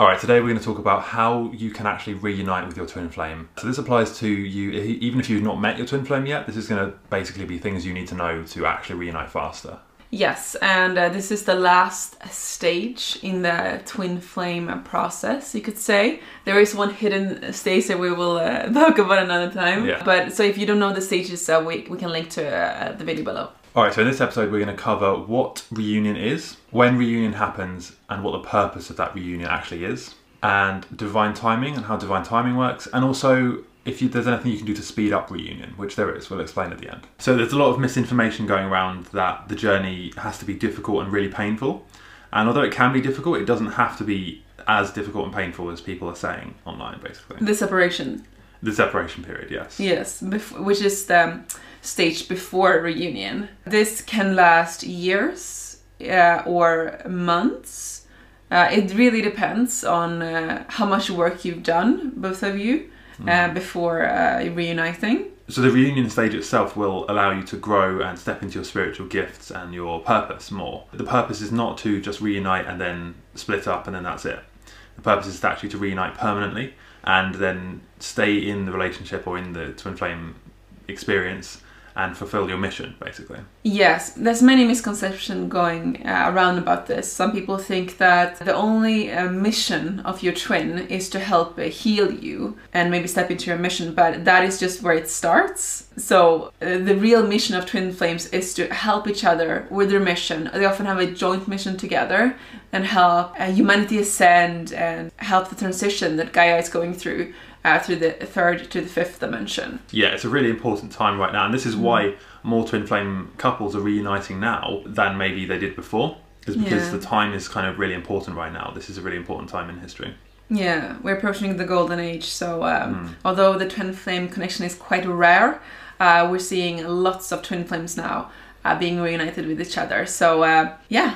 All right, today we're going to talk about how you can actually reunite with your twin flame. So this applies to you even if you've not met your twin flame yet. This is going to basically be things you need to know to actually reunite faster. Yes, and uh, this is the last stage in the twin flame process, you could say. There is one hidden stage that we will uh, talk about another time. Yeah. But so if you don't know the stages, uh, we, we can link to uh, the video below. All right, so in this episode, we're going to cover what reunion is, when reunion happens, and what the purpose of that reunion actually is, and divine timing and how divine timing works, and also if you, there's anything you can do to speed up reunion, which there is, we'll explain at the end. So there's a lot of misinformation going around that the journey has to be difficult and really painful. And although it can be difficult, it doesn't have to be as difficult and painful as people are saying online, basically. The separation. The separation period, yes. Yes, bef- which is the stage before reunion. This can last years uh, or months. Uh, it really depends on uh, how much work you've done, both of you uh, before uh, reuniting. So the reunion stage itself will allow you to grow and step into your spiritual gifts and your purpose more. The purpose is not to just reunite and then split up and then that's it. The purpose is actually to reunite permanently and then stay in the relationship or in the twin flame experience and fulfill your mission basically Yes, there's many misconceptions going uh, around about this. Some people think that the only uh, mission of your twin is to help uh, heal you and maybe step into your mission, but that is just where it starts. So uh, the real mission of twin flames is to help each other with their mission. They often have a joint mission together and help uh, humanity ascend and help the transition that Gaia is going through. Uh, through the third to the fifth dimension. yeah it's a really important time right now and this is why more twin flame couples are reuniting now than maybe they did before is because Yeah. the time is kind of really important right now this is a really important time in history Yeah, we're approaching the golden age. So, um, although the twin flame connection is quite rare, uh, we're seeing lots of twin flames now uh, being reunited with each other. So, uh, yeah,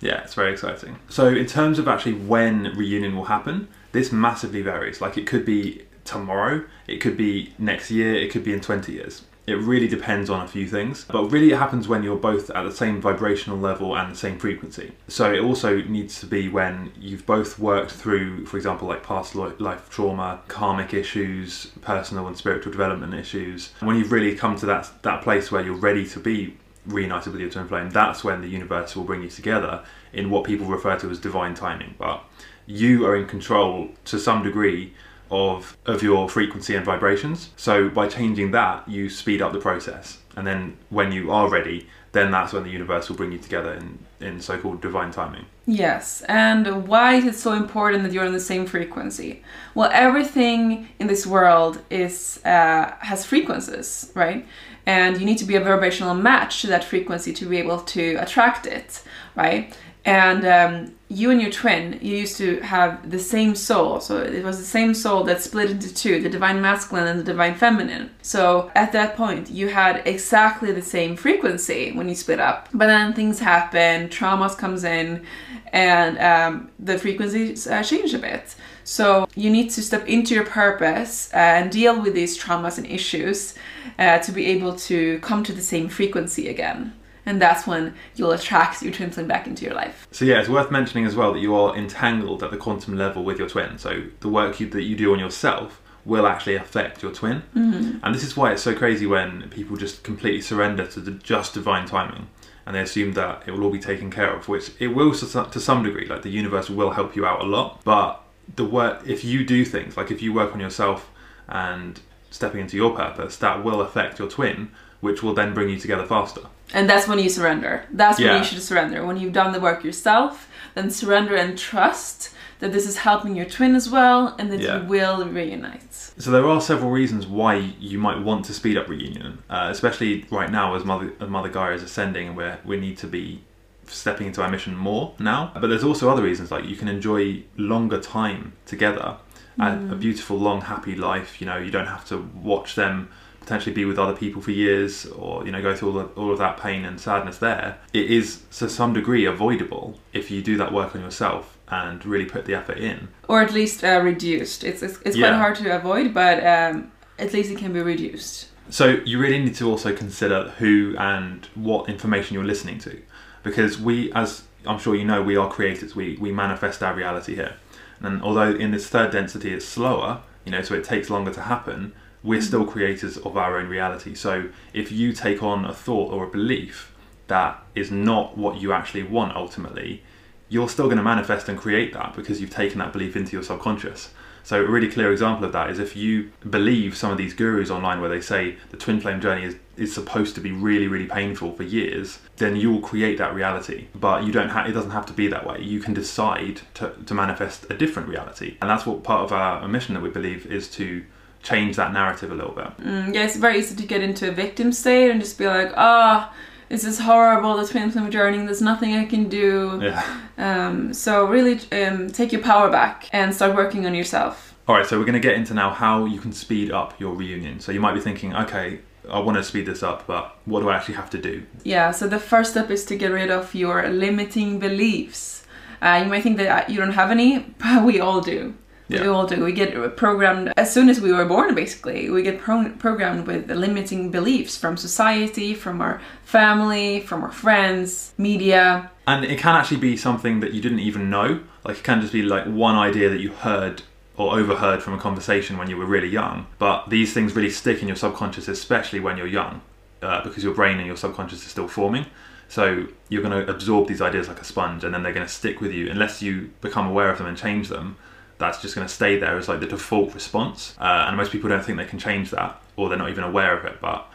Yeah, it's very exciting. So, in terms of actually when reunion will happen, this massively varies. Like, it could be tomorrow, it could be next year, it could be in 20 years. It really depends on a few things, but really it happens when you're both at the same vibrational level and the same frequency. So, it also needs to be when you've both worked through, for example, like past life trauma, karmic issues, personal and spiritual development issues. When you've really come to that, that place where you're ready to be reunited with your twin flame, that's when the universe will bring you together in what people refer to as divine timing. But you are in control to some degree of of your frequency and vibrations. So by changing that, you speed up the process. And then when you are ready, then that's when the universe will bring you together in, in so-called divine timing. yes. And why is it so important that you're on the same frequency? Well, everything in this world is uh, has frequencies, right? And you need to be a vibrational match to that frequency to be able to attract it, right? And um, you and your twin, you used to have the same soul. So it was the same soul that split into two, the divine masculine and the divine feminine. So at that point, you had exactly the same frequency when you split up. But then things happen, traumas comes in, and um, the frequencies uh, change a bit. So you need to step into your purpose uh, and deal with these traumas and issues uh, to be able to come to the same frequency again. And that's when you'll attract your twin flame back into your life. So yeah, it's worth mentioning as well that you are entangled at the quantum level with your twin. So the work you, that you do on yourself will actually affect your twin. Mm-hmm. And this is why it's so crazy when people just completely surrender to the just divine timing and they assume that it will all be taken care of, which it will to some- to some degree. Like the universe will help you out a lot, but the work if you do things like if you work on yourself and stepping into your purpose, that will affect your twin, which will then bring you together faster. And that's when you surrender. That's when you should surrender. When you've done the work yourself, then surrender and trust that this is helping your twin as well and that Yeah. you will reunite. So there are several reasons why you might want to speed up reunion, uh, especially right now as Mother, as Mother Gaia is ascending and where we need to be stepping into our mission more now. But there's also other reasons like you can enjoy longer time together, a, a beautiful, long, happy life. You know, you don't have to watch them potentially be with other people for years or you know go through all, of, all of that pain and sadness there it is to some degree avoidable if you do that work on yourself and really put the effort in Or at least uh, reduced. It's, it's, it's quite Yeah. hard to avoid, but um, at least it can be reduced. So you really need to also consider who and what information you're listening to, because we, as I'm sure you know, we are creators. We we manifest our reality here, And although in this third density it's slower, you know, so it takes longer to happen, we're still creators of our own reality. So if you take on a thought or a belief that is not what you actually want ultimately, you're still going to manifest and create that because you've taken that belief into your subconscious. So a really clear example of that is if you believe some of these gurus online where they say the twin flame journey is, is supposed to be really, really painful for years, then you will create that reality. But you don't have it doesn't have to be that way. You can decide to, to manifest a different reality. And that's what part of our mission that we believe is to change that narrative a little bit. Mm, yeah, it's very easy to get into a victim state and just be like, ah, this is horrible, the twin flame journey, there's nothing I can do. Yeah. Um, so really um, take your power back and start working on yourself. All right, so we're going to get into now how you can speed up your reunion. So you might be thinking, okay, I want to speed this up, but what do I actually have to do? Yeah, so the first step is to get rid of your limiting beliefs. Uh, you might think that uh, you don't have any, but we all do. Yeah. We all do. We get programmed as soon as we were born, basically. We get pro- programmed with limiting beliefs from society, from our family, from our friends, media. And it can actually be something that you didn't even know. Like it can just be like one idea that you heard or overheard from a conversation when you were really young. But these things really stick in your subconscious, especially when you're young, uh, because your brain and your subconscious is still forming. So you're going to absorb these ideas like a sponge, and then they're going to stick with you unless you become aware of them and change them. That's just going to stay there as like the default response. Uh, and most people don't think they can change that, or they're not even aware of it. But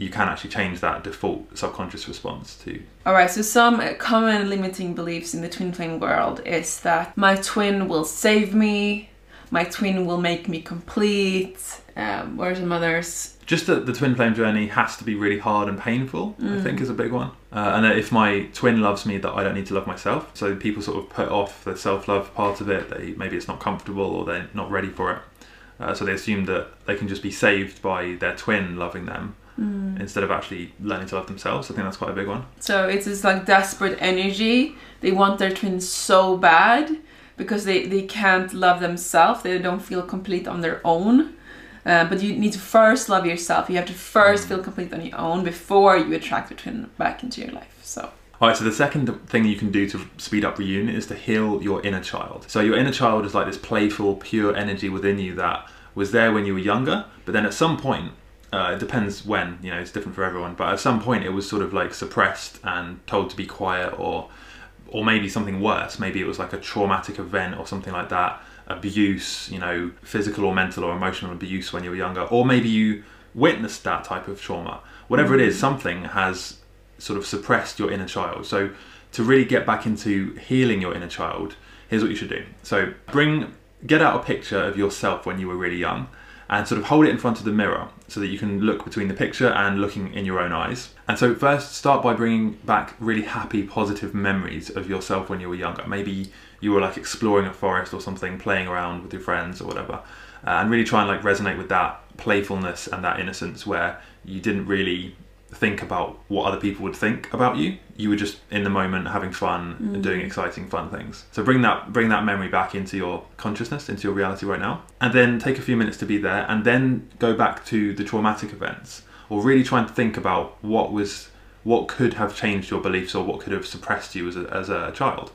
you can actually change that default subconscious response to All right, so some common limiting beliefs in the twin flame world is that my twin will save me, my twin will make me complete. Um, what are some others? just that the twin flame journey has to be really hard and painful i think is a big one uh, and that if my twin loves me that i don't need to love myself so people sort of put off the self-love part of it they maybe it's not comfortable or they're not ready for it uh, so they assume that they can just be saved by their twin loving them instead of actually learning to love themselves i think that's quite a big one So it's this like desperate energy. They want their twin so bad because they, they can't love themselves. They don't feel complete on their own. Uh, but you need to first love yourself. You have to first feel complete on your own before you attract your twin back into your life. So All right, so the second thing you can do to speed up reunion is to heal your inner child. So your inner child is like this playful, pure energy within you that was there when you were younger, but then at some point, uh, it depends when, you know, it's different for everyone, but at some point it was sort of like suppressed and told to be quiet or or maybe something worse. Maybe it was like a traumatic event or something like that, abuse, you know, physical or mental or emotional abuse when you were younger, or maybe you witnessed that type of trauma. Whatever it is, mm. something has sort of suppressed your inner child. So to really get back into healing your inner child, here's what you should do. So bring get out a picture of yourself when you were really young and sort of hold it in front of the mirror so that you can look between the picture and looking in your own eyes. And so first start by bringing back really happy positive memories of yourself when you were younger. Maybe you were like exploring a forest or something, playing around with your friends or whatever. Uh, and really try and like resonate with that playfulness and that innocence where you didn't really think about what other people would think about you. You were just in the moment having fun and doing exciting fun things. So bring that bring that memory back into your consciousness, into your reality right now. And then take a few minutes to be there and then go back to the traumatic events or really try and think about what was what could have changed your beliefs or what could have suppressed you as a, as a child.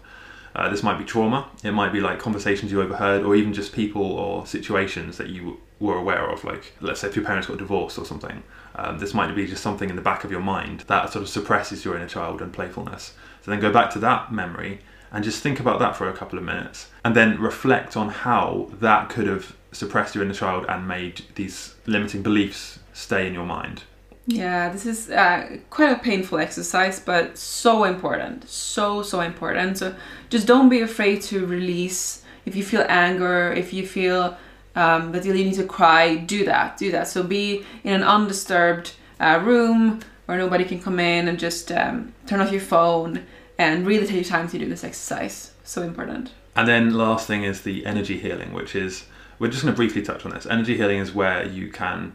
Uh, this might be trauma. It might be like conversations you overheard, or even just people or situations that you were aware of. Like, let's say if your parents got divorced or something. Um, this might be just something in the back of your mind that sort of suppresses your inner child and playfulness. So then go back to that memory and just think about that for a couple of minutes, and then reflect on how that could have suppressed your inner child and made these limiting beliefs stay in your mind. Yeah, this is uh, quite a painful exercise, but so important. So, so important. So, just don't be afraid to release. If you feel anger, if you feel um, that you need to cry, do that. Do that. So, be in an undisturbed uh, room where nobody can come in and just um, turn off your phone and really take your time to do this exercise. So important. And then last thing is the energy healing, which is we're just going to briefly touch on this. Energy healing is where you can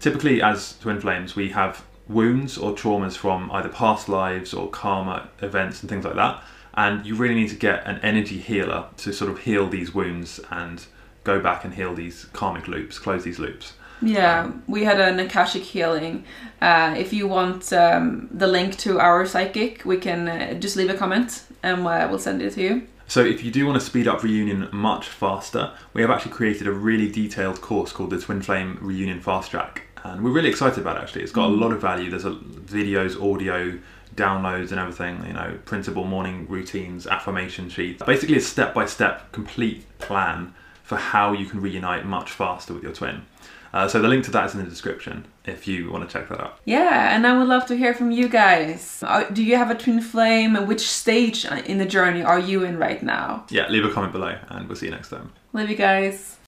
typically as twin flames we have wounds or traumas from either past lives or karma events and things like that. And you really need to get an energy healer to sort of heal these wounds and go back and heal these karmic loops, close these loops. Yeah, we had an Akashic healing. Uh, if you want um, the link to our psychic, we can uh, just leave a comment and uh, we'll send it to you. So if you do want to speed up reunion much faster, we have actually created a really detailed course called the Twin Flame Reunion Fast Track. And we're really excited about it actually. It's got a lot of value. There's a, videos, audio, downloads and everything, you know, printable morning routines, affirmation sheets. Basically a step-by-step complete plan for how you can reunite much faster with your twin. Uh, so the link to that is in the description if you want to check that out. Yeah, and I would love to hear from you guys. Do you have a twin flame? And which stage in the journey are you in right now? Yeah, leave a comment below and we'll see you next time. Love you guys.